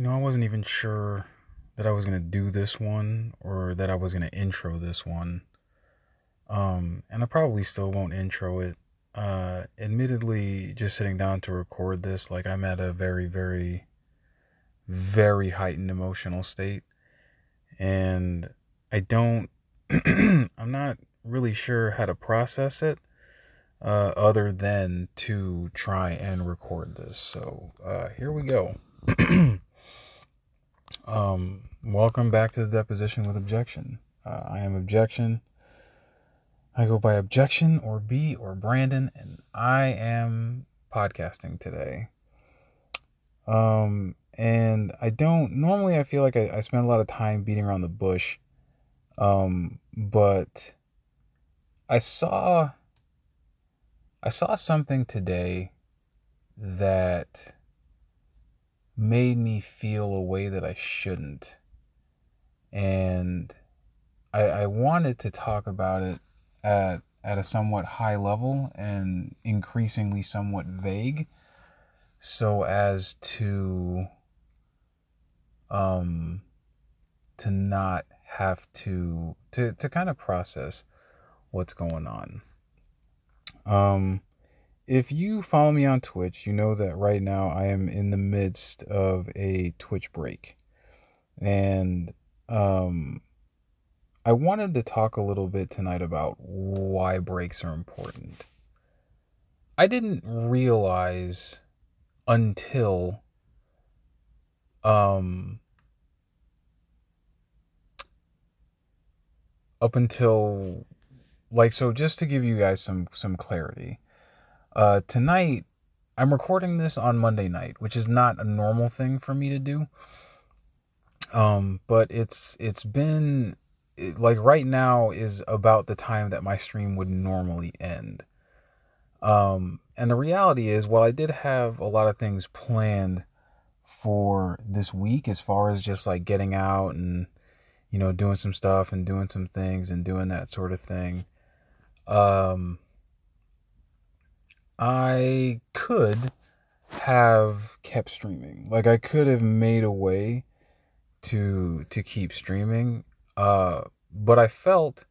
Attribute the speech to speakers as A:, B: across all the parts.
A: You know, I wasn't even sure that I was going to do this one or that I was going to intro this one. Um, and I probably still won't intro it. Uh, admittedly, just sitting down to record this, like I'm at a very, very, very heightened emotional state. And I don't, I'm not really sure how to process it uh, other than to try and record this. So uh, here we go. um, welcome back to the deposition with Objeckshun. Uh, I am Objeckshun. I go by Objeckshun or B or Brandon, and I am podcasting today. Um, and I don't normally. I feel like I, I spend a lot of time beating around the bush. Um, but I saw I saw something today that made me feel a way that I shouldn't. And I, I wanted to talk about it at, at a somewhat high level and increasingly somewhat vague so as to um to not have to to to kind of process what's going on. Um, if you follow me on Twitch, you know that right now I am in the midst of a Twitch break. And um, I wanted to talk a little bit tonight about why breaks are important. I didn't realize until um up until like so just to give you guys some some clarity uh tonight i'm recording this on monday night which is not a normal thing for me to do. Um but it's it's been like right now is about the time that my stream would normally end. Um and the reality is while i did have a lot of things planned for this week as far as just like getting out and you know doing some stuff and doing some things and doing that sort of thing um, I could have kept streaming. Like I could have made a way to to keep streaming. Uh, but I felt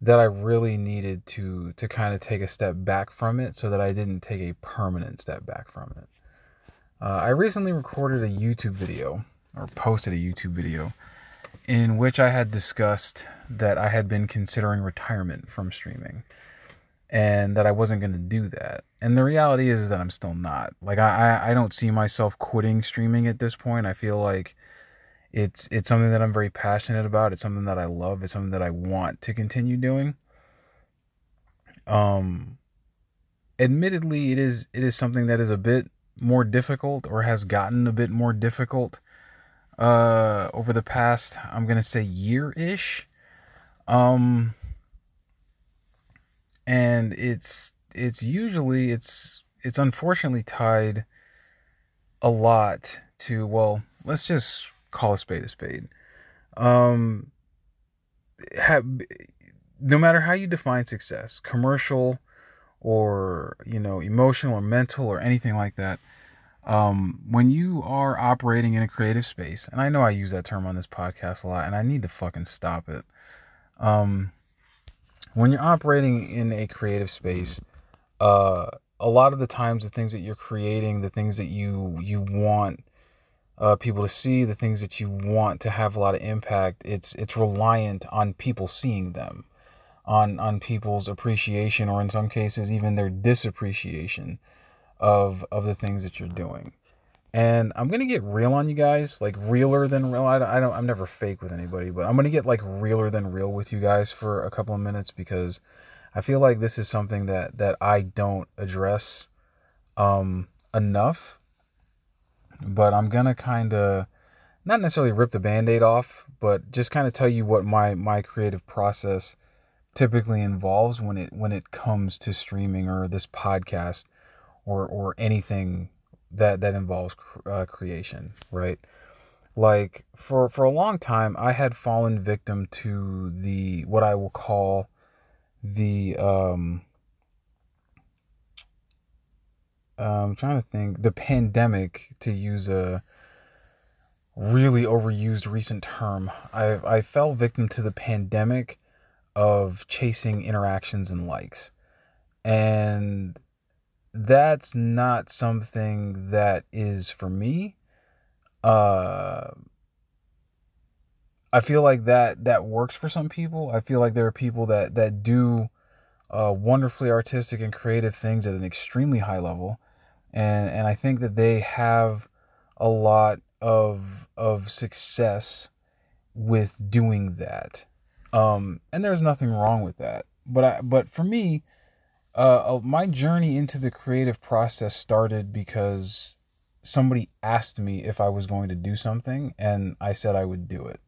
A: that I really needed to to kind of take a step back from it so that I didn't take a permanent step back from it. Uh, I recently recorded a YouTube video or posted a YouTube video in which I had discussed that I had been considering retirement from streaming and that I wasn't going to do that. And the reality is, that I'm still not. Like I, I don't see myself quitting streaming at this point. I feel like it's it's something that I'm very passionate about. It's something that I love. It's something that I want to continue doing. Um admittedly it is it is something that is a bit more difficult or has gotten a bit more difficult uh, over the past, I'm gonna say year ish. Um, and it's it's usually it's it's unfortunately tied a lot to well, let's just call a spade a spade. Um, have, no matter how you define success, commercial or you know emotional or mental or anything like that um, when you are operating in a creative space, and I know I use that term on this podcast a lot, and I need to fucking stop it. Um, when you're operating in a creative space, uh, a lot of the times the things that you're creating, the things that you you want uh, people to see, the things that you want to have a lot of impact, it's it's reliant on people seeing them, on on people's appreciation, or in some cases even their disappreciation of of the things that you're doing. And I'm gonna get real on you guys, like realer than real. I don't, I don't I'm never fake with anybody, but I'm gonna get like realer than real with you guys for a couple of minutes because I feel like this is something that that I don't address um, enough. But I'm gonna kind of not necessarily rip the band-aid off, but just kind of tell you what my my creative process typically involves when it when it comes to streaming or this podcast or or anything that that involves uh, creation, right? Like for for a long time, I had fallen victim to the what I will call the um I'm trying to think the pandemic to use a really overused recent term. I I fell victim to the pandemic of chasing interactions and likes. And that's not something that is for me. Uh I feel like that that works for some people. I feel like there are people that that do uh, wonderfully artistic and creative things at an extremely high level, and and I think that they have a lot of of success with doing that. Um, and there's nothing wrong with that. But I but for me, uh, uh my journey into the creative process started because somebody asked me if I was going to do something, and I said I would do it.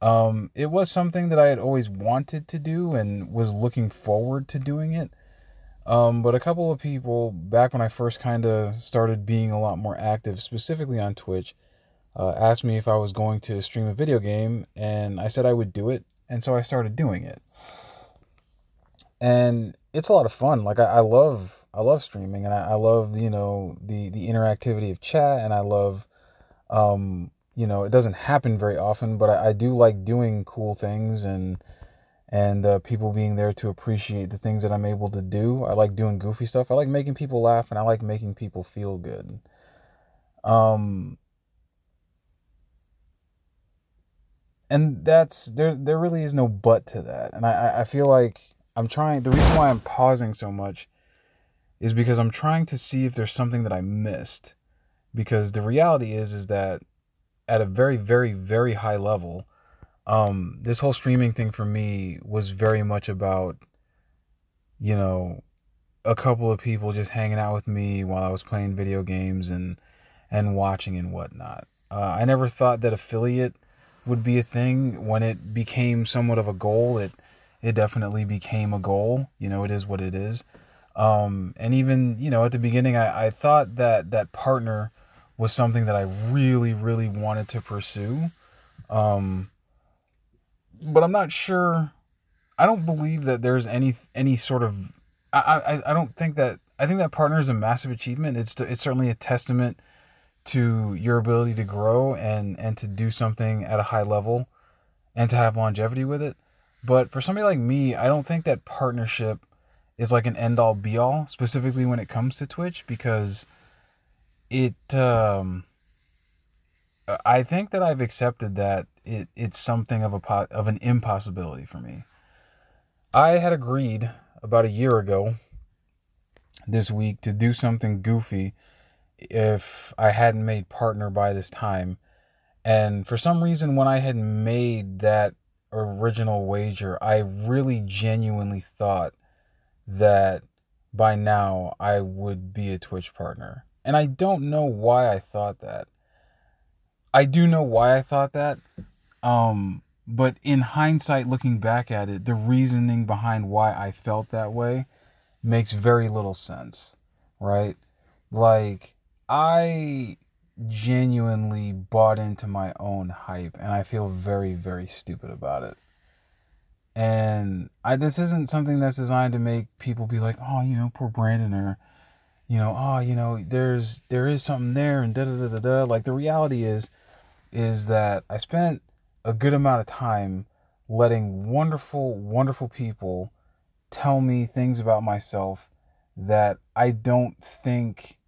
A: Um, it was something that I had always wanted to do and was looking forward to doing it. Um, but a couple of people back when I first kind of started being a lot more active, specifically on Twitch, uh, asked me if I was going to stream a video game, and I said I would do it, and so I started doing it. And it's a lot of fun. Like I, I love, I love streaming, and I, I love you know the the interactivity of chat, and I love um, you know, it doesn't happen very often, but I, I do like doing cool things and and uh, people being there to appreciate the things that I'm able to do. I like doing goofy stuff. I like making people laugh, and I like making people feel good. Um, and that's there. There really is no but to that, and I I feel like I'm trying. The reason why I'm pausing so much is because I'm trying to see if there's something that I missed. Because the reality is is that at a very, very, very high level. Um, this whole streaming thing for me was very much about, you know, a couple of people just hanging out with me while I was playing video games and and watching and whatnot. Uh, I never thought that affiliate would be a thing. When it became somewhat of a goal, it it definitely became a goal. You know, it is what it is. Um, and even you know at the beginning, I, I thought that that partner was something that I really, really wanted to pursue. Um, but I'm not sure. I don't believe that there's any any sort of. I, I, I don't think that. I think that partner is a massive achievement. It's it's certainly a testament to your ability to grow and and to do something at a high level, and to have longevity with it. But for somebody like me, I don't think that partnership is like an end all be all, specifically when it comes to Twitch, because it um I think that I've accepted that it it's something of a pot of an impossibility for me. I had agreed about a year ago this week to do something goofy if I hadn't made partner by this time. And for some reason when I had made that original wager, I really genuinely thought that by now I would be a Twitch partner. And I don't know why I thought that. I do know why I thought that. Um, but in hindsight, looking back at it, the reasoning behind why I felt that way makes very little sense, right? Like, I genuinely bought into my own hype and I feel very, very stupid about it. And I this isn't something that's designed to make people be like, oh, you know, poor Brandon or you know, oh, you know, there's there is something there and da da da da da. Like the reality is, is that I spent a good amount of time letting wonderful, wonderful people tell me things about myself that I don't think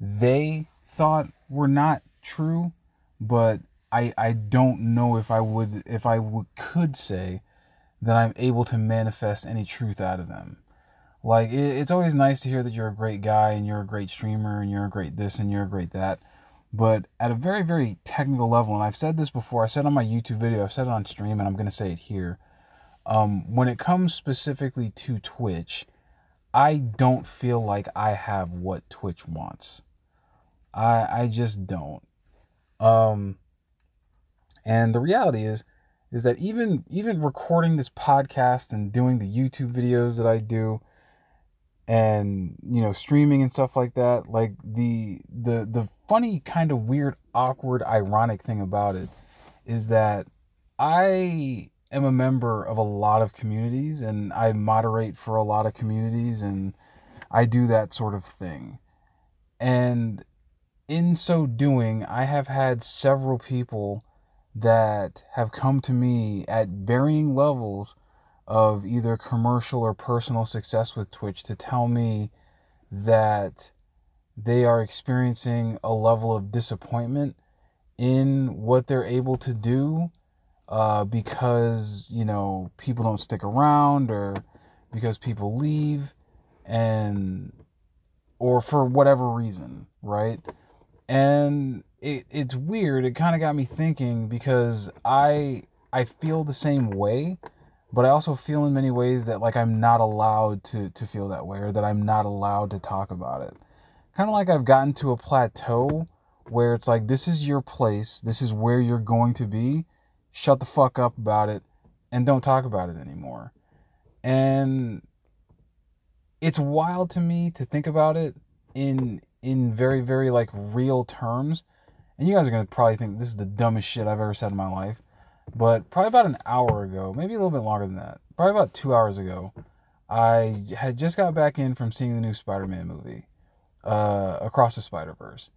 A: they thought were not true, but I I don't know if I would if I would, could say that I'm able to manifest any truth out of them. Like it, it's always nice to hear that you're a great guy and you're a great streamer and you're a great this and you're a great that. But at a very, very technical level, and I've said this before, I said on my YouTube video, I've said it on stream, and I'm gonna say it here. Um, when it comes specifically to Twitch, I don't feel like I have what Twitch wants. I I just don't. Um, and the reality is, is that even even recording this podcast and doing the YouTube videos that I do, and you know streaming and stuff like that like the the the funny kind of weird awkward ironic thing about it is that i am a member of a lot of communities and i moderate for a lot of communities and i do that sort of thing and in so doing, I have had several people that have come to me at varying levels of either commercial or personal success with Twitch to tell me that they are experiencing a level of disappointment in what they're able to do uh, because, you know, people don't stick around or because people leave and or for whatever reason, right? And it, it's weird. It kind of got me thinking because I I feel the same way, but I also feel in many ways that like I'm not allowed to to feel that way or that I'm not allowed to talk about it. Kind of like I've gotten to a plateau where it's like this is your place, this is where you're going to be. Shut the fuck up about it and don't talk about it anymore. And it's wild to me to think about it in in very very like real terms and you guys are going to probably think this is the dumbest shit I've ever said in my life. But probably about an hour ago, maybe a little bit longer than that, probably about two hours ago, I had just got back in from seeing the new Spider Man movie, uh, Across the Spider Verse.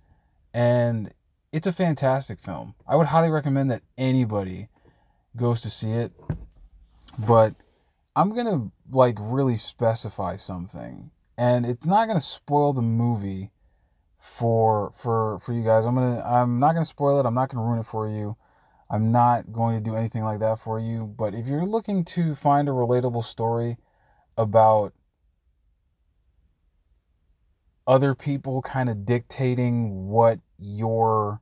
A: And it's a fantastic film. I would highly recommend that anybody goes to see it. But I'm going to like really specify something. And it's not going to spoil the movie for for for you guys. I'm gonna I'm not gonna spoil it. I'm not gonna ruin it for you. I'm not going to do anything like that for you. But if you're looking to find a relatable story about other people kind of dictating what your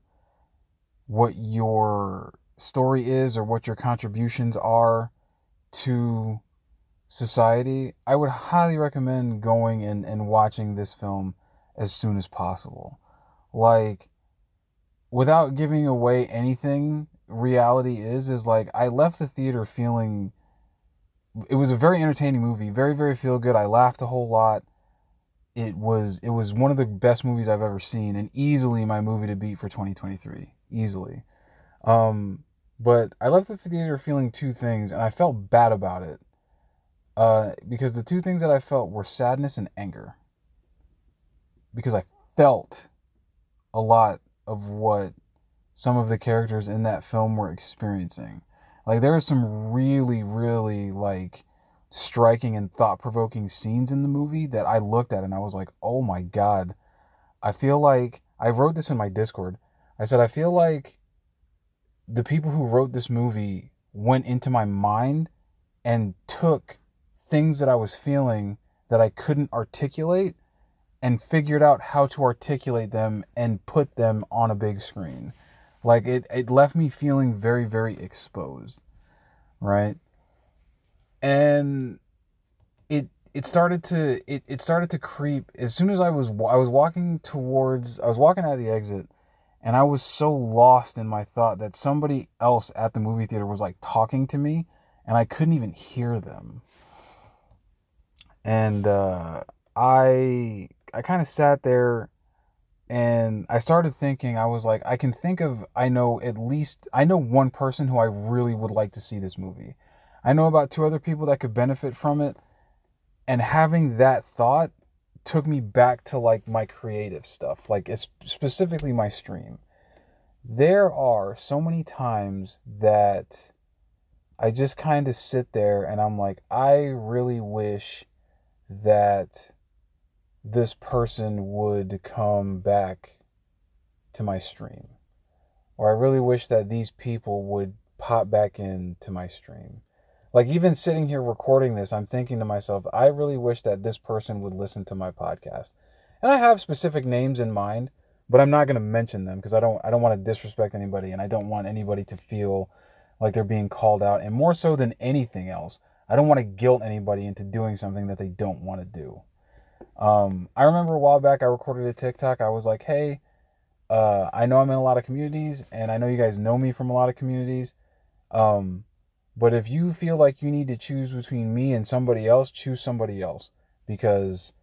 A: what your story is or what your contributions are to society, I would highly recommend going and, and watching this film as soon as possible. Like, without giving away anything, reality is, is like, I left the theater feeling it was a very entertaining movie, very, very feel good. I laughed a whole lot. It was it was one of the best movies I've ever seen, and easily my movie to beat for 2023, easily. Um, but I left the theater feeling two things, and I felt bad about it. Uh, because the two things that I felt were sadness and anger because I felt a lot of what some of the characters in that film were experiencing. Like there are some really, really like striking and thought provoking scenes in the movie that I looked at and I was like, oh my god. I feel like I wrote this in my Discord. I said I feel like the people who wrote this movie went into my mind and took things that I was feeling that I couldn't articulate and figured out how to articulate them and put them on a big screen. Like it, it left me feeling very, very exposed. Right. And it it started to it, it started to creep as soon as I was I was walking towards I was walking out of the exit and I was so lost in my thought that somebody else at the movie theater was like talking to me and I couldn't even hear them. And uh I I kind of sat there and I started thinking, I was like, I can think of, I know at least, I know one person who I really would like to see this movie. I know about two other people that could benefit from it. And having that thought took me back to like my creative stuff, like it's specifically my stream. There are so many times that I just kind of sit there and I'm like, I really wish that this person would come back to my stream. Or I really wish that these people would pop back into my stream. Like, even sitting here recording this, I'm thinking to myself, I really wish that this person would listen to my podcast. And I have specific names in mind, but I'm not going to mention them because I don't I don't want to disrespect anybody and I don't want anybody to feel like they're being called out and more so than anything else, I don't want to guilt anybody into doing something that they don't want to do. Um, I remember a while back I recorded a TikTok. I was like, hey, uh, I know I'm in a lot of communities, and I know you guys know me from a lot of communities. Um, but if you feel like you need to choose between me and somebody else, choose somebody else because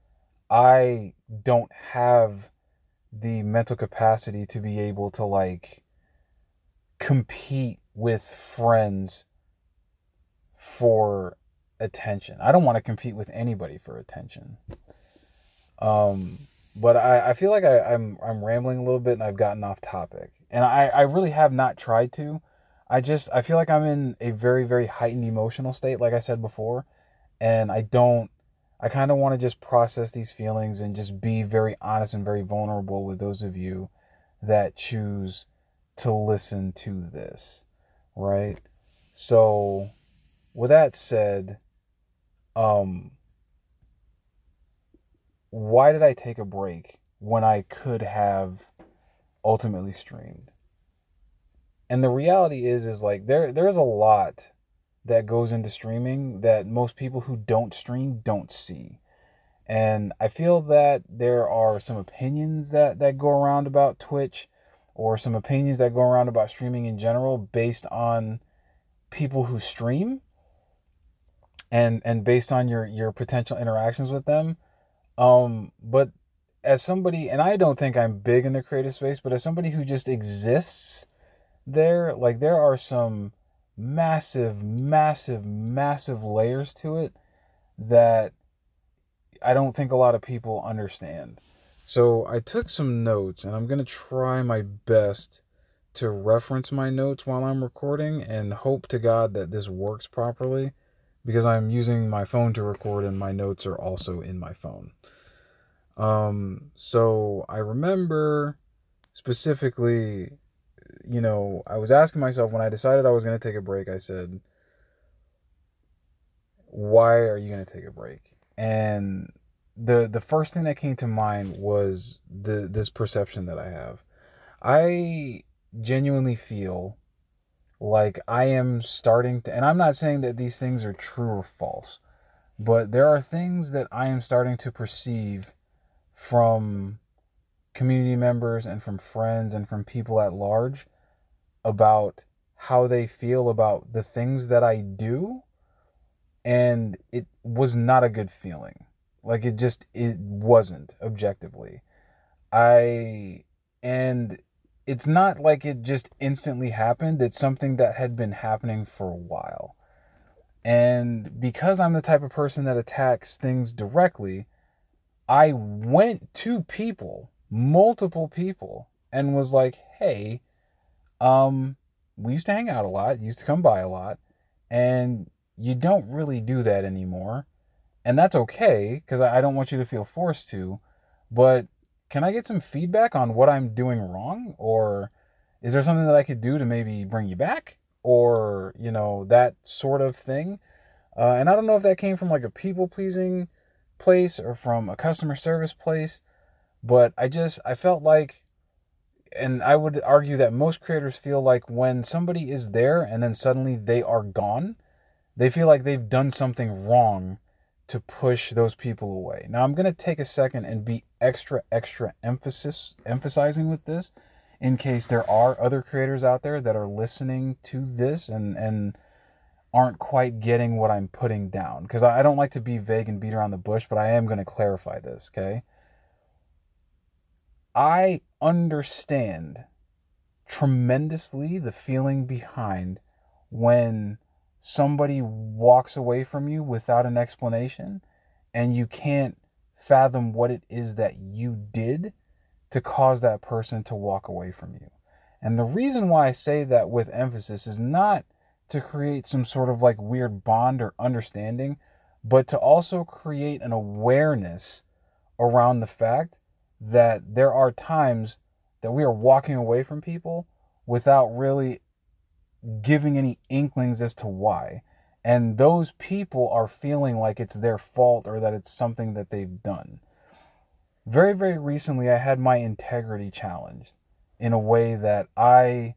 A: I don't have the mental capacity to be able to like compete with friends for attention. I don't want to compete with anybody for attention. Um, but I, I feel like I, I'm I'm rambling a little bit and I've gotten off topic. And I, I really have not tried to. I just I feel like I'm in a very, very heightened emotional state, like I said before. And I don't I kind of want to just process these feelings and just be very honest and very vulnerable with those of you that choose to listen to this, right? So, with that said, um why did I take a break when I could have ultimately streamed? And the reality is is like there there's a lot that goes into streaming that most people who don't stream don't see. And I feel that there are some opinions that that go around about Twitch or some opinions that go around about streaming in general based on people who stream and and based on your your potential interactions with them um, but as somebody, and I don't think I'm big in the creative space, but as somebody who just exists there, like there are some massive, massive, massive layers to it that I don't think a lot of people understand. So I took some notes and I'm going to try my best to reference my notes while I'm recording and hope to God that this works properly because I'm using my phone to record and my notes are also in my phone. Um, so I remember specifically, you know, I was asking myself when I decided I was going to take a break, I said, why are you going to take a break? And the the first thing that came to mind was the this perception that I have. I genuinely feel like I am starting to, and I'm not saying that these things are true or false, but there are things that I am starting to perceive from community members and from friends and from people at large about how they feel about the things that I do. And it was not a good feeling. Like it just, it wasn't objectively. I, and it's not like it just instantly happened. It's something that had been happening for a while. And because I'm the type of person that attacks things directly, I went to people, multiple people, and was like, hey, um, we used to hang out a lot, used to come by a lot, and you don't really do that anymore. And that's okay, because I don't want you to feel forced to. But can I get some feedback on what I'm doing wrong? Or is there something that I could do to maybe bring you back? Or, you know, that sort of thing. Uh, and I don't know if that came from like a people pleasing place or from a customer service place, but I just I felt like and I would argue that most creators feel like when somebody is there and then suddenly they are gone, they feel like they've done something wrong to push those people away. Now I'm going to take a second and be extra extra emphasis emphasizing with this in case there are other creators out there that are listening to this and and aren't quite getting what I'm putting down. Because I don't like to be vague and beat around the bush, but I am going to clarify this, okay? I understand tremendously the feeling behind when somebody walks away from you without an explanation and you can't fathom what it is that you did to cause that person to walk away from you. And the reason why I say that with emphasis is not to create some sort of like weird bond or understanding, but to also create an awareness around the fact that there are times that we are walking away from people without really giving any inklings as to why. And those people are feeling like it's their fault or that it's something that they've done. Very, very recently, I had my integrity challenged in a way that I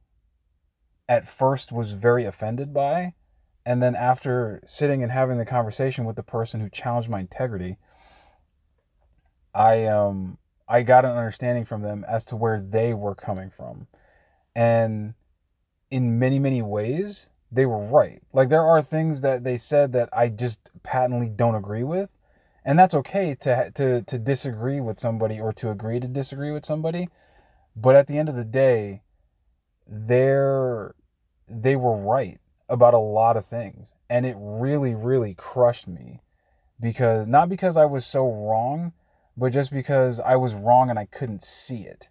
A: at first was very offended by. And then after sitting and having the conversation with the person who challenged my integrity, I um I got an understanding from them as to where they were coming from. And in many, many ways, they were right. Like there are things that they said that I just patently don't agree with. And that's okay to to to disagree with somebody or to agree to disagree with somebody. But at the end of the day, they're they were right about a lot of things. And it really, really crushed me because not because I was so wrong, but just because I was wrong and I couldn't see it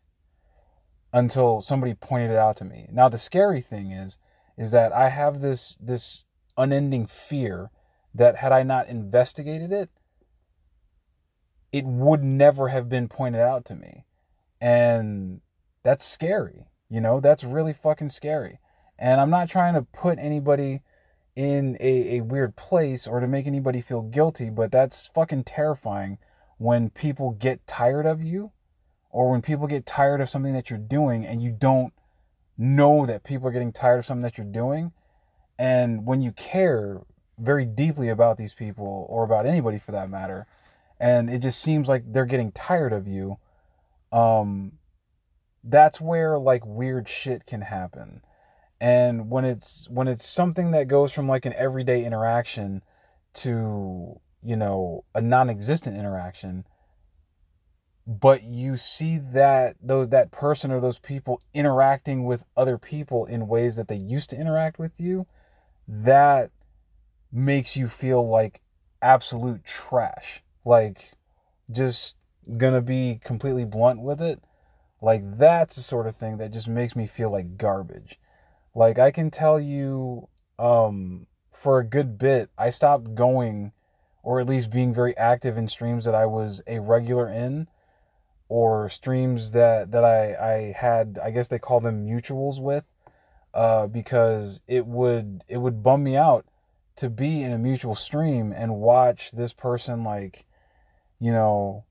A: until somebody pointed it out to me. Now the scary thing is is that I have this this unending fear that had I not investigated it, it would never have been pointed out to me. And that's scary. You know, that's really fucking scary. And I'm not trying to put anybody in a, a weird place or to make anybody feel guilty, but that's fucking terrifying when people get tired of you or when people get tired of something that you're doing and you don't know that people are getting tired of something that you're doing. And when you care very deeply about these people or about anybody for that matter, and it just seems like they're getting tired of you, um, that's where like weird shit can happen. And when it's when it's something that goes from like an everyday interaction to, you know, a non-existent interaction, but you see that those that person or those people interacting with other people in ways that they used to interact with you, that makes you feel like absolute trash. Like just gonna be completely blunt with it like that's the sort of thing that just makes me feel like garbage. Like I can tell you um for a good bit I stopped going or at least being very active in streams that I was a regular in or streams that that I I had I guess they call them mutuals with uh because it would it would bum me out to be in a mutual stream and watch this person like you know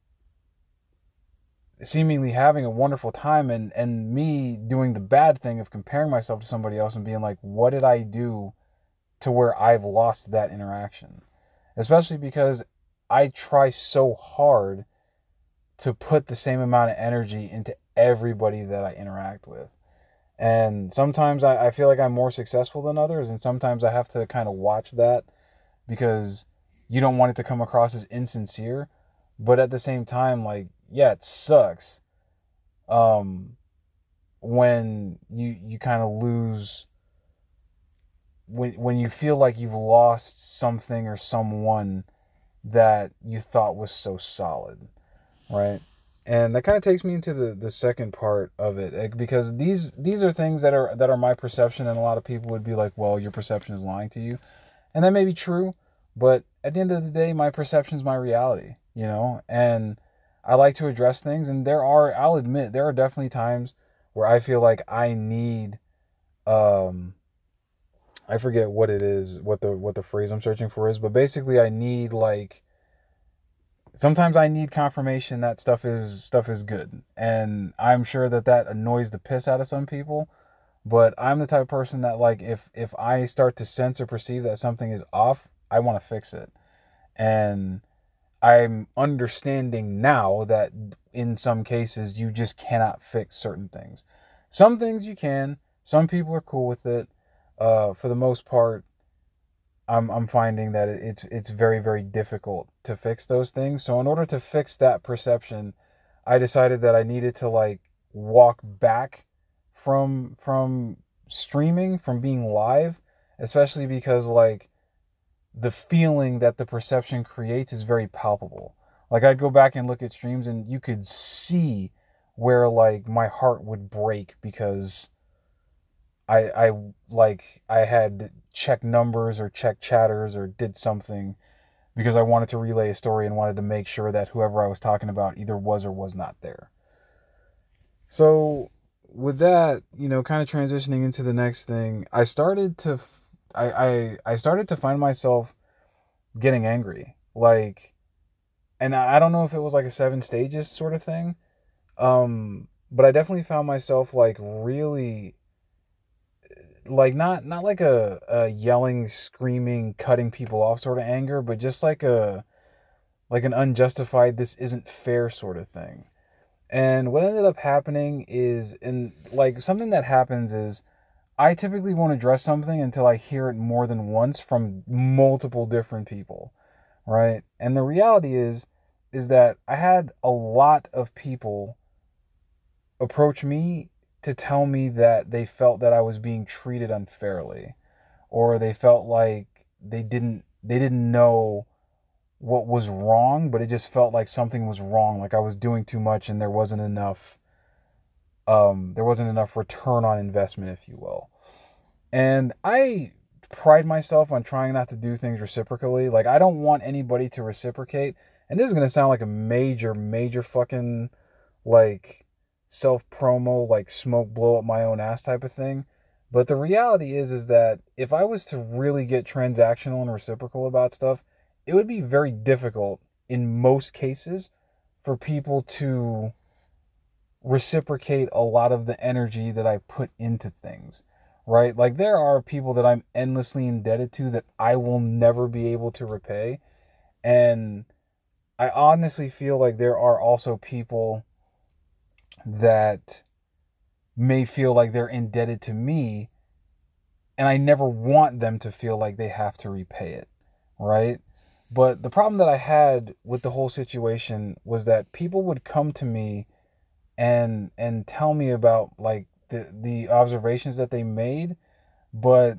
A: seemingly having a wonderful time and and me doing the bad thing of comparing myself to somebody else and being like what did I do to where I've lost that interaction? Especially because I try so hard to put the same amount of energy into everybody that I interact with and sometimes I, I feel like I'm more successful than others and sometimes I have to kind of watch that because you don't want it to come across as insincere but at the same time like yeah, it sucks. Um, when you you kind of lose when when you feel like you've lost something or someone that you thought was so solid, right? And that kind of takes me into the the second part of it because these these are things that are that are my perception and a lot of people would be like, "Well, your perception is lying to you." And that may be true, but at the end of the day, my perception is my reality, you know? And I like to address things, and there are, I'll admit, there are definitely times where I feel like I need, um, I forget what it is, what the what the phrase I'm searching for is, but basically I need like sometimes I need confirmation that stuff is stuff is good, and I'm sure that that annoys the piss out of some people. But I'm the type of person that like if if I start to sense or perceive that something is off, I want to fix it, and I'm understanding now that in some cases you just cannot fix certain things. Some things you can. Some people are cool with it. Uh, for the most part, I'm I'm finding that it's it's very very difficult to fix those things. So in order to fix that perception, I decided that I needed to like walk back from from streaming, from being live, especially because like the feeling that the perception creates is very palpable. Like I'd go back and look at streams and you could see where like my heart would break because I I like I had checked numbers or checked chatters or did something because I wanted to relay a story and wanted to make sure that whoever I was talking about either was or was not there. So with that, you know, kind of transitioning into the next thing, I started to I, I I started to find myself getting angry. Like and I don't know if it was like a seven stages sort of thing. Um but I definitely found myself like really like not not like a, a yelling, screaming, cutting people off sort of anger, but just like a like an unjustified this isn't fair sort of thing. And what ended up happening is and like something that happens is I typically won't address something until I hear it more than once from multiple different people, right? And the reality is is that I had a lot of people approach me to tell me that they felt that I was being treated unfairly or they felt like they didn't they didn't know what was wrong, but it just felt like something was wrong, like I was doing too much and there wasn't enough um there wasn't enough return on investment, if you will. And I pride myself on trying not to do things reciprocally. Like I don't want anybody to reciprocate. And this is going to sound like a major major fucking like self promo like smoke blow up my own ass type of thing. But the reality is is that if I was to really get transactional and reciprocal about stuff, it would be very difficult in most cases for people to reciprocate a lot of the energy that I put into things, right? Like there are people that I'm endlessly indebted to that I will never be able to repay. And I honestly feel like there are also people that may feel like they're indebted to me and I never want them to feel like they have to repay it, right? But the problem that I had with the whole situation was that people would come to me and and tell me about like the the observations that they made, but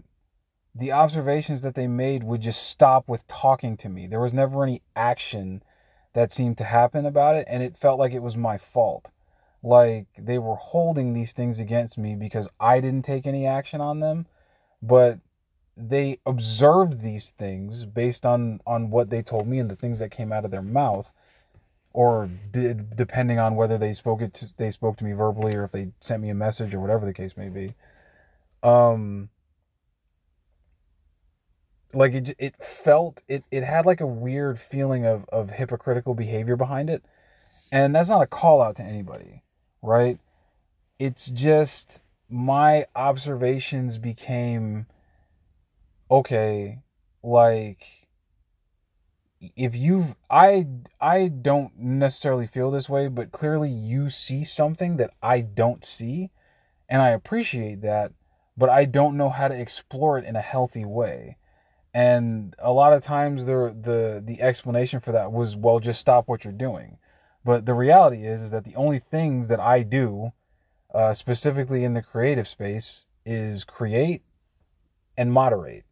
A: the observations that they made would just stop with talking to me. There was never any action that seemed to happen about it and it felt like it was my fault. Like they were holding these things against me because I didn't take any action on them, but they observed these things based on on what they told me and the things that came out of their mouth or did depending on whether they spoke it to, they spoke to me verbally or if they sent me a message or whatever the case may be. Um like it it felt it it had like a weird feeling of of hypocritical behavior behind it. And that's not a call out to anybody right it's just my observations became okay, like if you've I I don't necessarily feel this way, but clearly you see something that I don't see, and I appreciate that, but I don't know how to explore it in a healthy way. And a lot of times the the the explanation for that was well just stop what you're doing. But the reality is is that the only things that I do uh, specifically in the creative space is create and moderate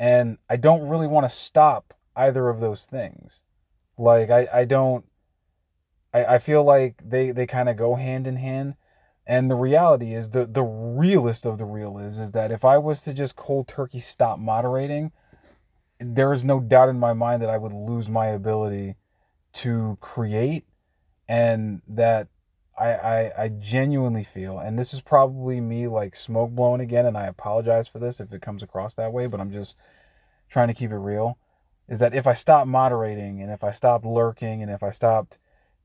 A: and I don't really want to stop either of those things. Like I, I don't I, I feel like they, they kind of go hand in hand. And the reality is the the realest of the real is is that if I was to just cold turkey stop moderating, there is no doubt in my mind that I would lose my ability to create and that I, I, I genuinely feel, and this is probably me like smoke blowing again, and I apologize for this if it comes across that way, but I'm just trying to keep it real. Is that if I stopped moderating and if I stopped lurking and if I stopped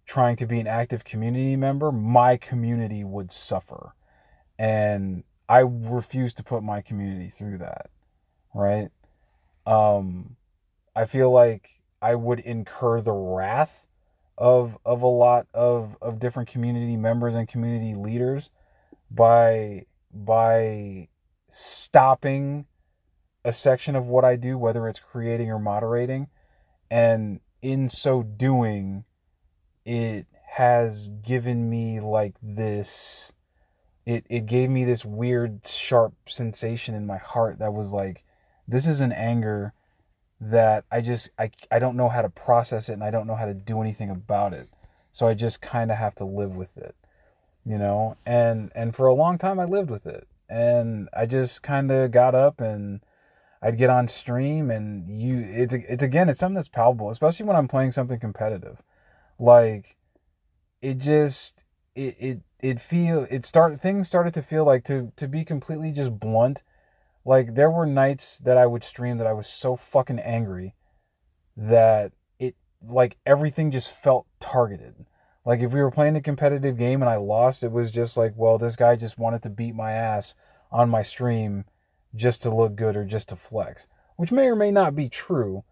A: trying to be an active community member, my community would suffer. And I refuse to put my community through that. Right? Um, I feel like I would incur the wrath of of a lot of of different community members and community leaders by by stopping a section of what I do whether it's creating or moderating. And in so doing it has given me like this it it gave me this weird sharp sensation in my heart that was like this is an anger that I just I, I don't know how to process it and I don't know how to do anything about it. So I just kind of have to live with it. You know? And and for a long time I lived with it. And I just kind of got up and I'd get on stream and you it's it's again it's something that's palpable, especially when I'm playing something competitive. Like it just it it it feel it start things started to feel like to to be completely just blunt like there were nights that I would stream that I was so fucking angry that it like everything just felt targeted. Like if we were playing a competitive game and I lost, it was just like, well, this guy just wanted to beat my ass on my stream just to look good or just to flex, which may or may not be true,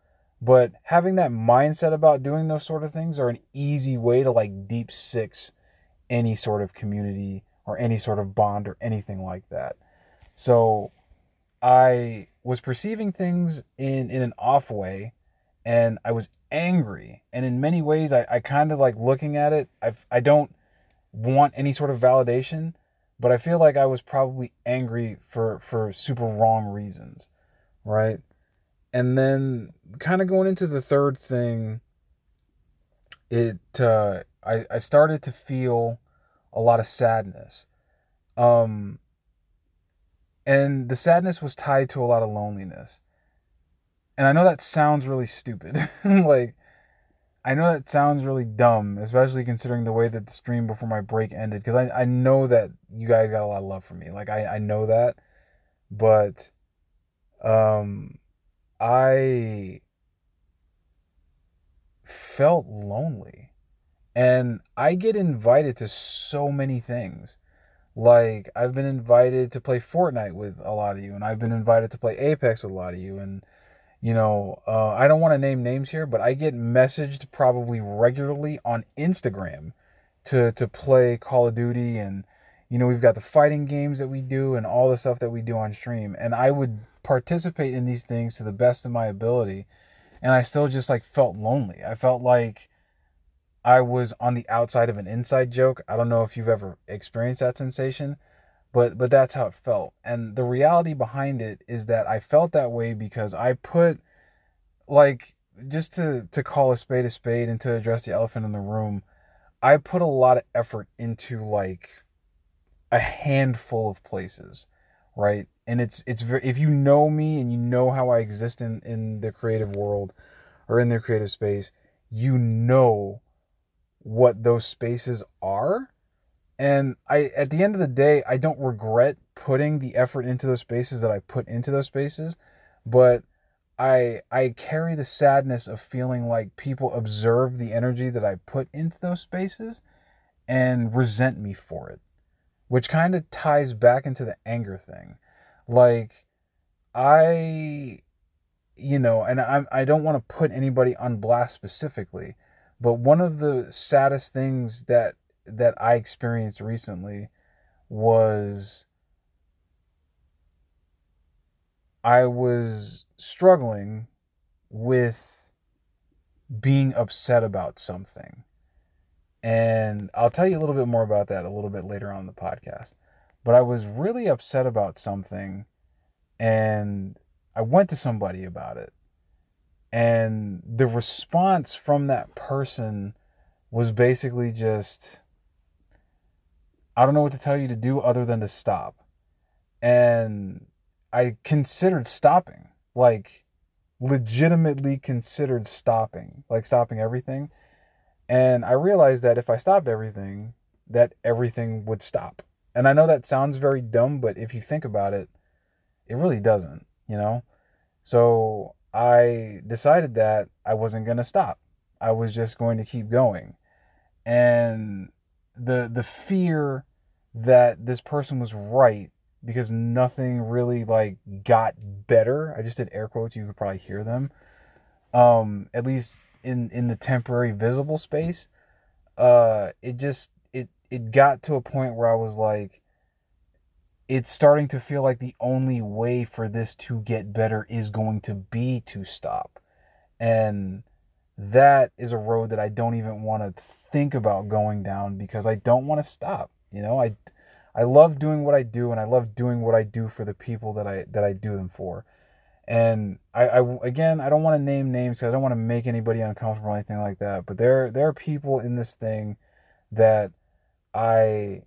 A: but having that mindset about doing those sort of things are an easy way to like deep six any sort of community or any sort of bond or anything like that. So I was perceiving things in, in an off way and I was angry. And in many ways, I, I kind of like looking at it. I, I don't want any sort of validation, but I feel like I was probably angry for, for super wrong reasons, right? and then kind of going into the third thing, it uh, I I started to feel a lot of sadness. Um, and the sadness was tied to a lot of loneliness. And I know that sounds really stupid. like, I know that sounds really dumb, especially considering the way that the stream before my break ended. Because I, I know that you guys got a lot of love for me. Like, I, I know that. But, um, I felt lonely. And I get invited to so many things. Like, I've been invited to play Fortnite with a lot of you, and I've been invited to play Apex with a lot of you, and you know, uh, I don't want to name names here, but I get messaged probably regularly on Instagram to to play Call of Duty, and you know, we've got the fighting games that we do and all the stuff that we do on stream, and I would participate in these things to the best of my ability, and I still just like felt lonely. I felt like I was on the outside of an inside joke. I don't know if you've ever experienced that sensation, but but that's how it felt. And the reality behind it is that I felt that way because I put like just to to call a spade a spade and to address the elephant in the room, I put a lot of effort into like a handful of places, right? And it's it's very if you know me and you know how I exist in in the creative world or in the creative space, you know what those spaces are and I at the end of the day, I don't regret putting the effort into those spaces that I put into those spaces, but I I carry the sadness of feeling like people observe the energy that I put into those spaces and resent me for it. Which kind of ties back into the anger thing. Like I you know, and I I don't want to put anybody on blast specifically, but one of the saddest things that that I experienced recently was I was struggling with being upset about something. And I'll tell you a little bit more about that a little bit later on in the podcast. But I was really upset about something and I went to somebody about it. And the response from that person was basically just I don't know what to tell you to do other than to stop. And I considered stopping, like legitimately considered stopping, like stopping everything. And I realized that if I stopped everything, that everything would stop. And I know that sounds very dumb, but if you think about it, it really doesn't, you know? So I decided that I wasn't going to stop. I was just going to keep going. And the the fear that this person was right because nothing really like got better. I just did air quotes, you could probably hear them. Um, at least in in the temporary visible space. Uh it just it it got to a point where I was like it's starting to feel like the only way for this to get better is going to be to stop. And that is a road that I don't even want to think about going down because I don't want to stop. You know, I I love doing what I do and I love doing what I do for the people that I that I do them for. And I, I again I don't want to name names because I don't want to make anybody uncomfortable or anything like that. But there there are people in this thing that I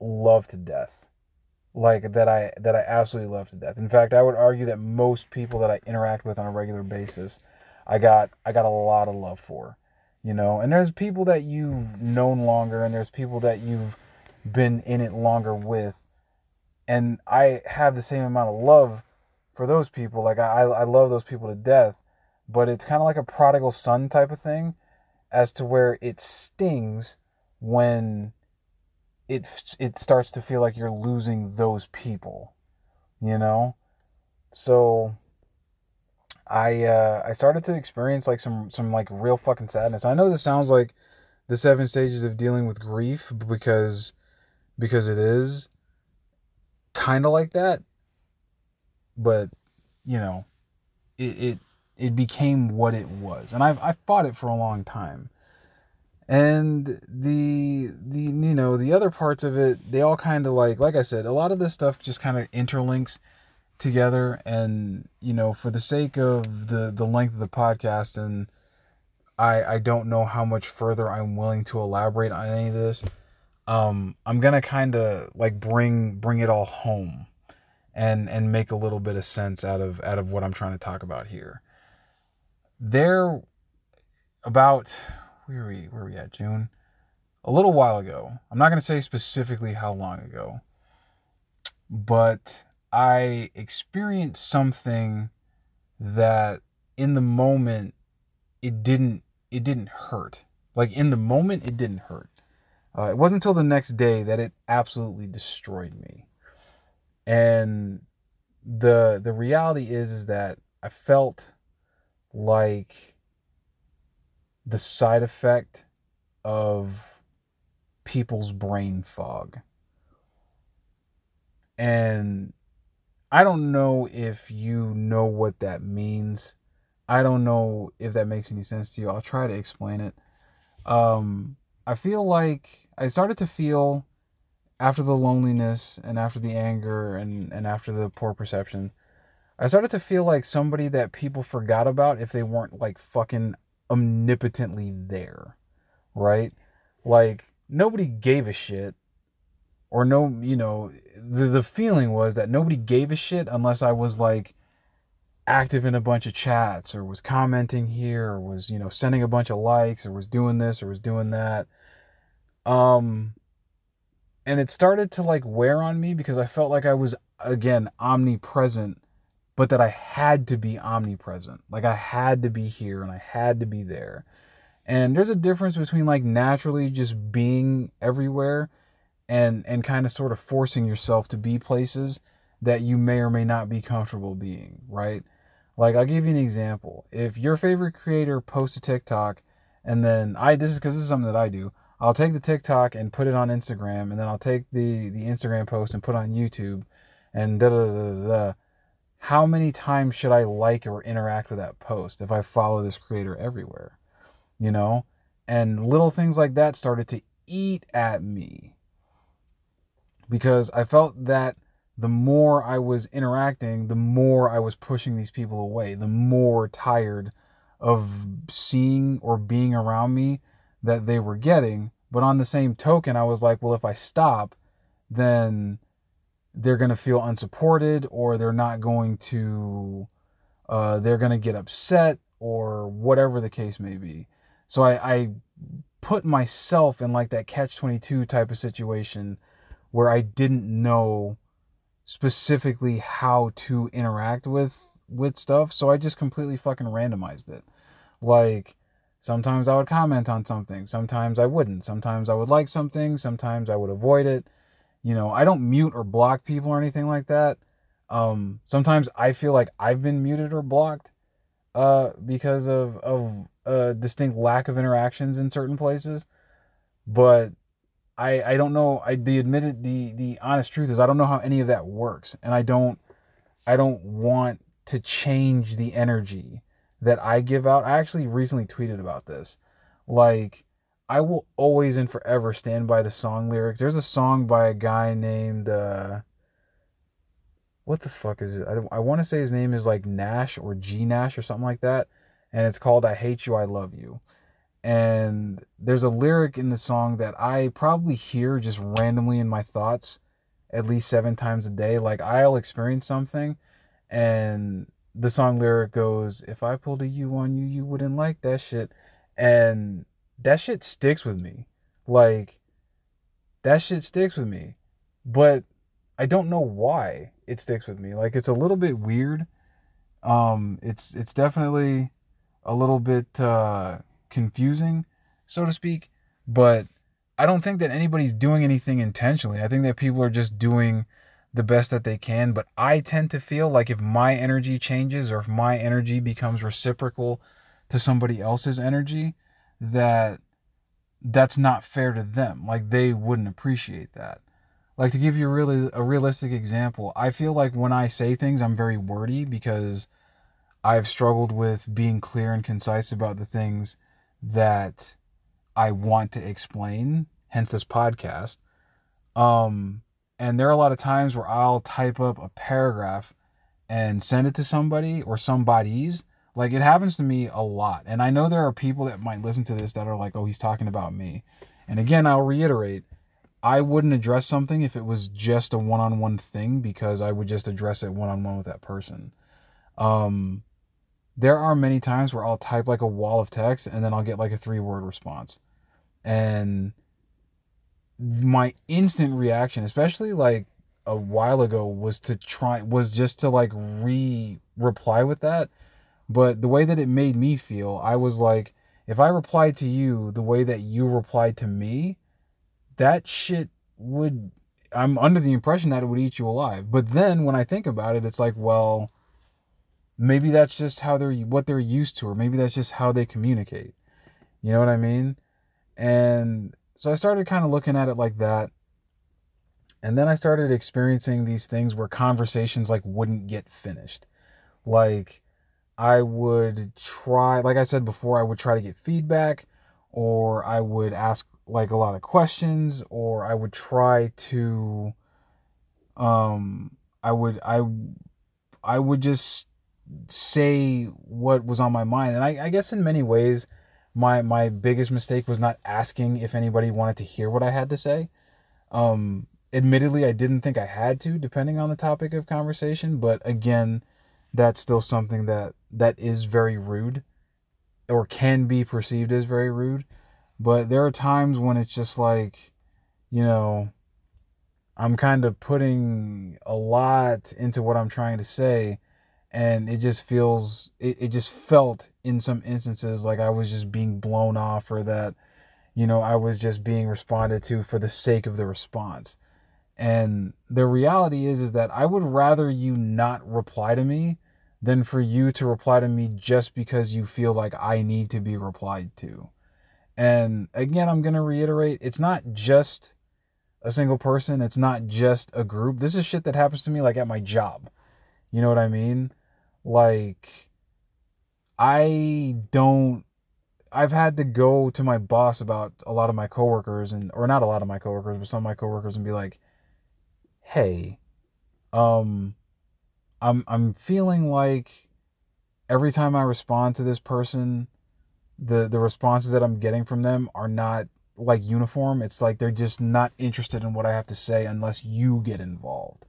A: love to death. Like that I that I absolutely love to death. In fact, I would argue that most people that I interact with on a regular basis I got I got a lot of love for, you know. And there's people that you've known longer, and there's people that you've been in it longer with, and I have the same amount of love for those people. Like I I love those people to death, but it's kind of like a prodigal son type of thing, as to where it stings when it it starts to feel like you're losing those people, you know. So I uh, I started to experience like some some like real fucking sadness. I know this sounds like the seven stages of dealing with grief because because it is kind of like that, but you know, it it it became what it was, and I've I fought it for a long time. And the the you know the other parts of it, they all kind of like like I said, a lot of this stuff just kind of interlinks together and you know for the sake of the the length of the podcast and I I don't know how much further I'm willing to elaborate on any of this um I'm to kind of like bring bring it all home and and make a little bit of sense out of out of what I'm trying to talk about here. There about where are we where are we at June a little while ago I'm not going to say specifically how long ago but I experienced something that in the moment it didn't it didn't hurt. Like in the moment it didn't hurt. Uh, it wasn't until the next day that it absolutely destroyed me. And the the reality is is that I felt like the side effect of people's brain fog. And I don't know if you know what that means. I don't know if that makes any sense to you. I'll try to explain it. Um, I feel like I started to feel after the loneliness and after the anger and, and after the poor perception, I started to feel like somebody that people forgot about if they weren't like fucking omnipotently there. Right? Like nobody gave a shit or no, you know, the the feeling was that nobody gave a shit unless I was like active in a bunch of chats or was commenting here or was, you know, sending a bunch of likes or was doing this or was doing that. Um and it started to like wear on me because I felt like I was again omnipresent but that I had to be omnipresent. Like I had to be here and I had to be there. And there's a difference between like naturally just being everywhere and and kind of sort of forcing yourself to be places that you may or may not be comfortable being, right? Like I'll give you an example. If your favorite creator posts a TikTok and then I this is cuz this is something that I do. I'll take the TikTok and put it on Instagram and then I'll take the the Instagram post and put on YouTube and da da da da. How many times should I like or interact with that post if I follow this creator everywhere? You know? And little things like that started to eat at me because I felt that the more I was interacting, the more I was pushing these people away, the more tired of seeing or being around me that they were getting. But on the same token, I was like, well, if I stop, then they're going to feel unsupported or they're not going to, uh, they're going to get upset or whatever the case may be. So I, I put myself in like that catch 22 type of situation where I didn't know specifically how to interact with with stuff, so I just completely fucking randomized it. Like sometimes I would comment on something, sometimes I wouldn't. Sometimes I would like something, sometimes I would avoid it. You know, I don't mute or block people or anything like that. Um, sometimes I feel like I've been muted or blocked uh, because of of a distinct lack of interactions in certain places. But I I don't know. I the admitted the the honest truth is I don't know how any of that works, and I don't I don't want to change the energy that I give out. I actually recently tweeted about this. Like I will always and forever stand by the song lyrics. There's a song by a guy named uh what the fuck is it? I, I want to say his name is like Nash or G Nash or something like that, and it's called "I Hate You, I Love You." and there's a lyric in the song that I probably hear just randomly in my thoughts at least seven times a day. Like I'll experience something and the song lyric goes, If I pulled a U on you, you wouldn't like that shit. And that shit sticks with me. Like that shit sticks with me. But I don't know why it sticks with me. Like it's a little bit weird. Um it's it's definitely a little bit uh confusing, so to speak. But I don't think that anybody's doing anything intentionally. I think that people are just doing the best that they can. But I tend to feel like if my energy changes or if my energy becomes reciprocal to somebody else's energy, that that's not fair to them. Like they wouldn't appreciate that. Like to give you really a realistic example, I feel like when I say things I'm very wordy because I've struggled with being clear and concise about the things that I want to explain, hence this podcast. Um, and there are a lot of times where I'll type up a paragraph and send it to somebody or somebody's. Like it happens to me a lot. And I know there are people that might listen to this that are like, oh, he's talking about me. And again, I'll reiterate I wouldn't address something if it was just a one on one thing because I would just address it one on one with that person. Um, there are many times where I'll type like a wall of text and then I'll get like a three word response. And my instant reaction, especially like a while ago was to try was just to like re reply with that but the way that it made me feel i was like if i replied to you the way that you replied to me that shit would i'm under the impression that it would eat you alive. But then when i think about it it's like well maybe that's just how they're what they're used to or maybe that's just how they communicate. You know what i mean? And so i started kind of looking at it like that. And then I started experiencing these things where conversations like wouldn't get finished. Like I would try, like I said before, I would try to get feedback or I would ask like a lot of questions or I would try to um I would I I would just say what was on my mind. And I, I guess in many ways my my biggest mistake was not asking if anybody wanted to hear what I had to say. Um admittedly, I didn't think I had to, depending on the topic of conversation. But again, that's still something that that is very rude, or can be perceived as very rude. But there are times when it's just like, you know, I'm kind of putting a lot into what I'm trying to say. And it just feels, it, it just felt in some instances like I was just being blown off or that, you know, I was just being responded to for the sake of the response and the reality is is that I would rather you not reply to me than for you to reply to me just because you feel like I need to be replied to. And again, I'm going to reiterate, it's not just a single person, it's not just a group. This is shit that happens to me like at my job. You know what I mean? Like I don't I've had to go to my boss about a lot of my coworkers and or not a lot of my coworkers, but some of my coworkers and be like, hey, um, I'm I'm feeling like every time I respond to this person, the the responses that I'm getting from them are not like uniform. It's like they're just not interested in what I have to say unless you get involved.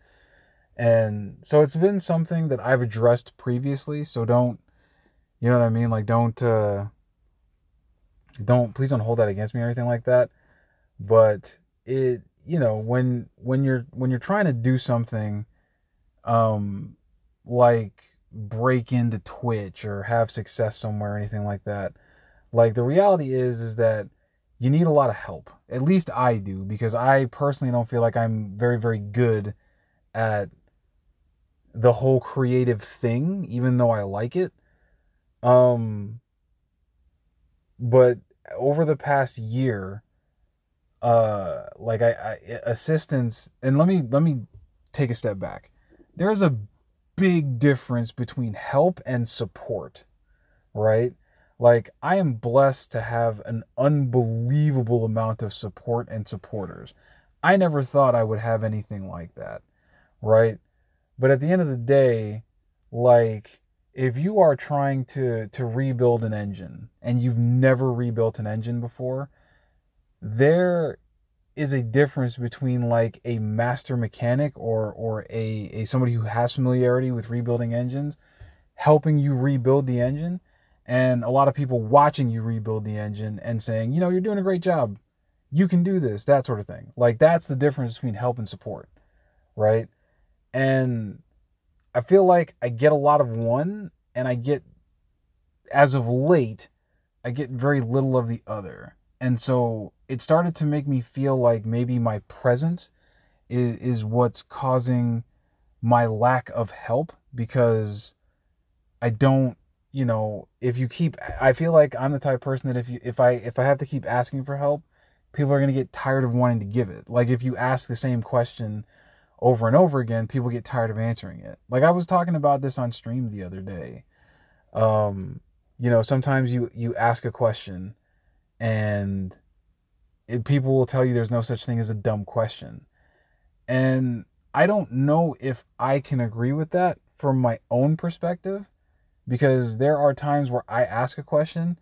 A: And so it's been something that I've addressed previously, so don't you know what I mean? Like don't uh don't please don't hold that against me or anything like that. But it you know when when you're when you're trying to do something um like break into twitch or have success somewhere or anything like that like the reality is is that you need a lot of help. At least i do because i personally don't feel like i'm very very good at the whole creative thing even though i like it. Um but over the past year uh like I, I assistance and let me let me take a step back. There's a big difference between help and support right? Like i am blessed to have an unbelievable amount of support and supporters. I never thought i would have anything like that right? But at the end of the day like if you are trying to to rebuild an engine and you've never rebuilt an engine before there is a difference between like a master mechanic or or a, a somebody who has familiarity with rebuilding engines helping you rebuild the engine and a lot of people watching you rebuild the engine and saying you know you're doing a great job. You can do this that sort of thing. Like that's the difference between help and support right? And i feel like i get a lot of one and i get as of late i get very little of the other and so it started to make me feel like maybe my presence is, is what's causing my lack of help because I don't, you know, if you keep I feel like I'm the type of person that if you if I if I have to keep asking for help, people are going to get tired of wanting to give it. Like if you ask the same question over and over again, people get tired of answering it. Like I was talking about this on stream the other day. Um, you know, sometimes you you ask a question and it, people will tell you there's no such thing as a dumb question. And I don't know if I can agree with that from my own perspective because there are times where I ask a question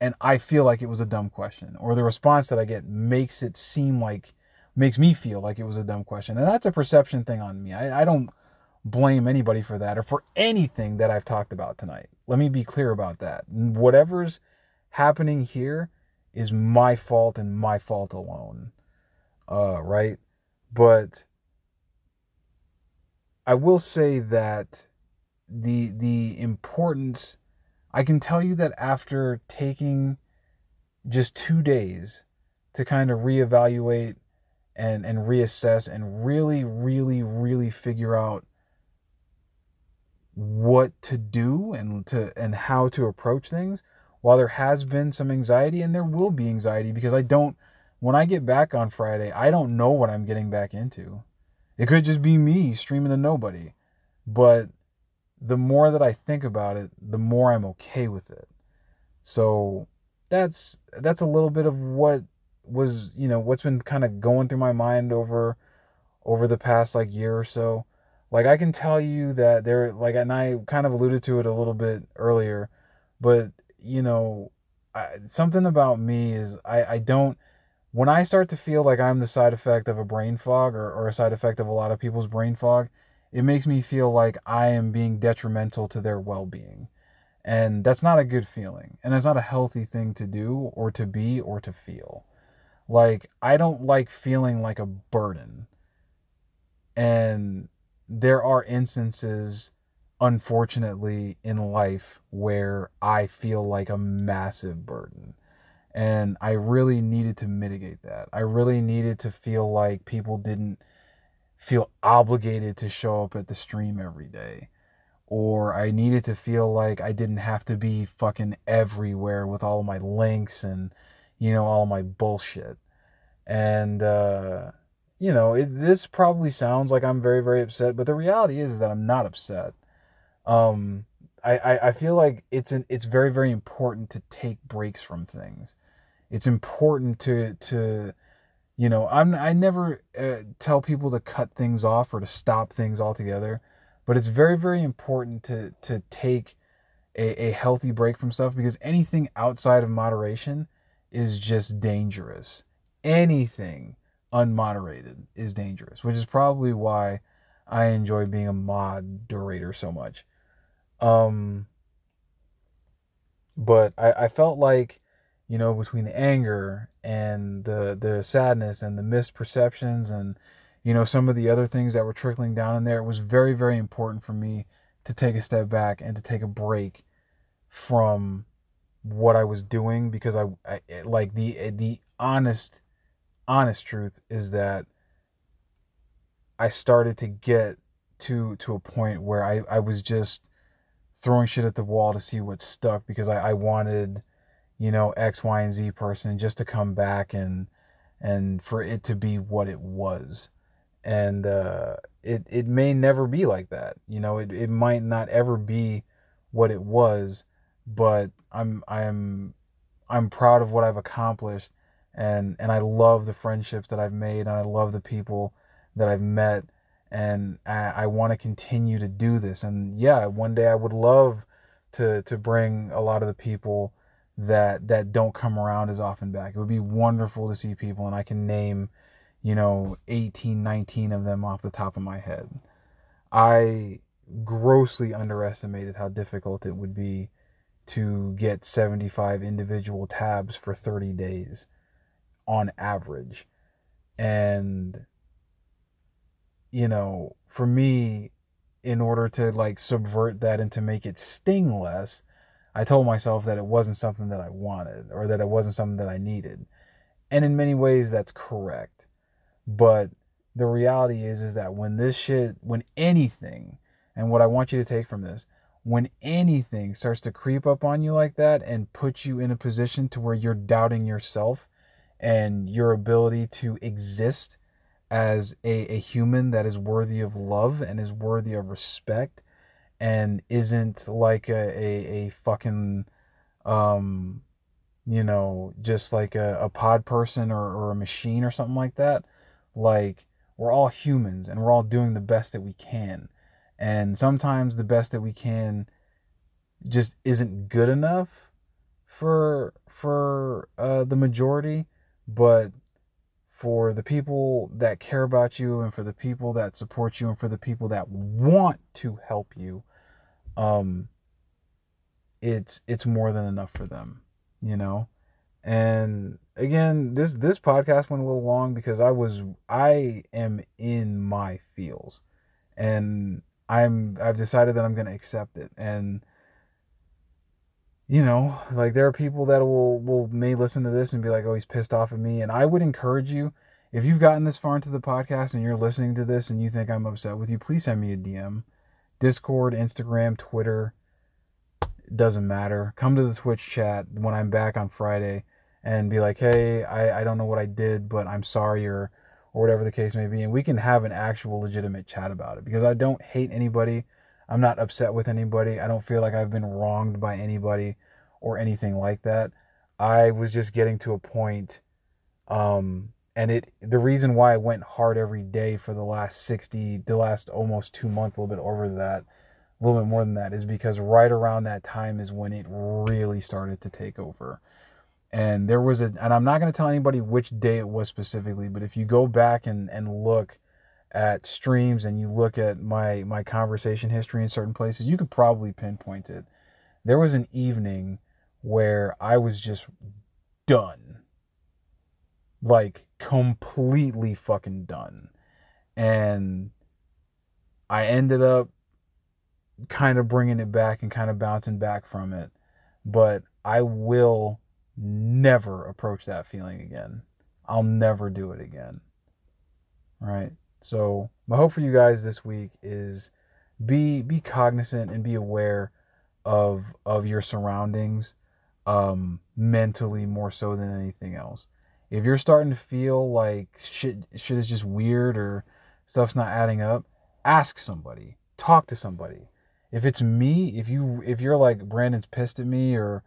A: and I feel like it was a dumb question, or the response that I get makes it seem like, makes me feel like it was a dumb question. And that's a perception thing on me. I, I don't blame anybody for that or for anything that I've talked about tonight. Let me be clear about that. Whatever's happening here is my fault and my fault alone. Uh, right? But I will say that the the importance I can tell you that after taking just 2 days to kind of reevaluate and and reassess and really really really figure out what to do and to and how to approach things while there has been some anxiety and there will be anxiety because I don't when I get back on Friday, I don't know what I'm getting back into. It could just be me streaming to nobody. But the more that I think about it, the more I'm okay with it. So that's that's a little bit of what was, you know, what's been kind of going through my mind over over the past like year or so. Like I can tell you that there like and I kind of alluded to it a little bit earlier, but you know, I, something about me is I I don't when I start to feel like I'm the side effect of a brain fog or, or a side effect of a lot of people's brain fog, it makes me feel like I am being detrimental to their well being. And that's not a good feeling. And that's not a healthy thing to do or to be or to feel. Like, I don't like feeling like a burden. And there are instances, unfortunately, in life where I feel like a massive burden and I really needed to mitigate that. I really needed to feel like people didn't feel obligated to show up at the stream every day. Or I needed to feel like I didn't have to be fucking everywhere with all my links and, you know, all my bullshit. And, uh, you know, it, this probably sounds like I'm very, very upset, but the reality is, is that I'm not upset. Um, I, I, I feel like it's an, it's very, very important to take breaks from things. It's important to to you know i'm i never uh, tell people to cut things off or to stop things altogether but it's very very important to to take a, a healthy break from stuff because anything outside of moderation is just dangerous. Anything unmoderated is dangerous which is probably why i enjoy being a moderator so much um but i i felt like you know, between the anger and the the sadness and the misperceptions and you know some of the other things that were trickling down in there, it was very very important for me to take a step back and to take a break from what I was doing because I, I like the the honest honest truth is that I started to get to to a point where I, I was just throwing shit at the wall to see what stuck because I, I wanted you know, X, Y, and Z person just to come back and and for it to be what it was. And uh, it it may never be like that. You know, it, it might not ever be what it was, but I'm I'm I'm proud of what I've accomplished and and I love the friendships that I've made and I love the people that I've met and I, I want to continue to do this. And yeah, one day I would love to to bring a lot of the people that that don't come around as often back. It would be wonderful to see people, and I can name, you know, 18, 19 of them off the top of my head. I grossly underestimated how difficult it would be to get 75 individual tabs for 30 days on average. And, you know, for me, in order to like subvert that and to make it sting less, I told myself that it wasn't something that I wanted or that it wasn't something that I needed. And in many ways that's correct. But the reality is is that when this shit when anything and what I want you to take from this when anything starts to creep up on you like that and put you in a position to where you're doubting yourself and your ability to exist as a, a human that is worthy of love and is worthy of respect and isn't like a, a, a fucking um you know just like a, a pod person or, or a machine or something like that. Like we're all humans and we're all doing the best that we can. And sometimes the best that we can just isn't good enough for for uh, the majority, but for the people that care about you and for the people that support you and for the people that want to help you, um, it's it's more than enough for them, you know. And again, this this podcast went a little long because I was I am in my feels, and I'm I've decided that I'm gonna accept it and you know, like there are people that will will may listen to this and be like, "Oh, he's pissed off at me." And I would encourage you, if you've gotten this far into the podcast and you're listening to this and you think I'm upset with you, please send me a DM. Discord, Instagram, Twitter, doesn't matter. Come to the Twitch chat when I'm back on Friday and be like, "Hey, I I don't know what I did, but I'm sorry," or or whatever the case may be, and we can have an actual legitimate chat about it because I don't hate anybody. I'm not upset with anybody. I don't feel like I've been wronged by anybody or anything like that. I was just getting to a point um and it the reason why I went hard every day for the last 60 the last almost 2 months a little bit over that a little bit more than that is because right around that time is when it really started to take over. And there was a and I'm not going to tell anybody which day it was specifically, but if you go back and and look at streams and you look at my my conversation history in certain places, you could probably pinpoint it. There was an evening where I was just done. Like completely fucking done. And I ended up kind of bringing it back and kind of bouncing back from it. But I will never approach that feeling again. I'll never do it again. Right? So my hope for you guys this week is be be cognizant and be aware of of your surroundings um mentally more so than anything else. If you're starting to feel like shit shit is just weird or stuff's not adding up, ask somebody. Talk to somebody. If it's me, if you if you're like Brandon's pissed at me or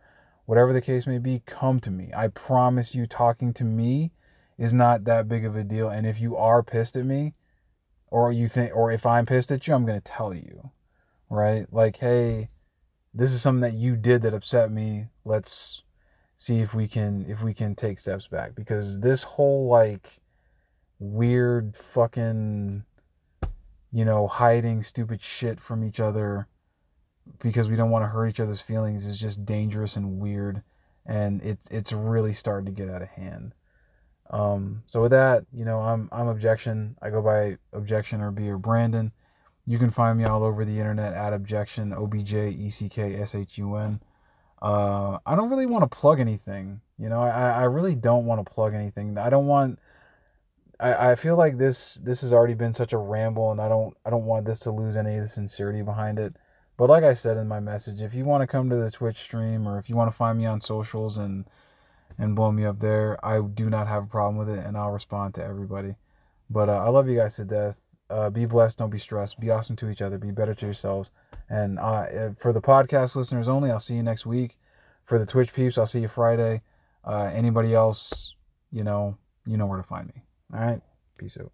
A: whatever the case may be, come to me. I promise you talking to me is not that big of a deal and if you are pissed at me, or you think or if I'm pissed at you, I'm going to tell you. Right? Like, hey, this is something that you did that upset me. Let's see if we can if we can take steps back because this whole like weird fucking you know, hiding stupid shit from each other because we don't want to hurt each other's feelings is just dangerous and weird and it's it's really starting to get out of hand. Um, so with that, you know, I'm I'm Objeckshun. I go by Objeckshun or be or Brandon. You can find me all over the internet at Objeckshun O B J E C K S H U N. Uh, I don't really want to plug anything. You know, I I really don't want to plug anything. I don't want. I, I feel like this this has already been such a ramble, and I don't I don't want this to lose any of the sincerity behind it. But like I said in my message, if you want to come to the Twitch stream or if you want to find me on socials and and blow me up there. I do not have a problem with it, and I'll respond to everybody. But uh, I love you guys to death. Uh, be blessed. Don't be stressed. Be awesome to each other. Be better to yourselves. And uh, for the podcast listeners only, I'll see you next week. For the Twitch peeps, I'll see you Friday. Uh, anybody else, you know, you know where to find me. All right. Peace out.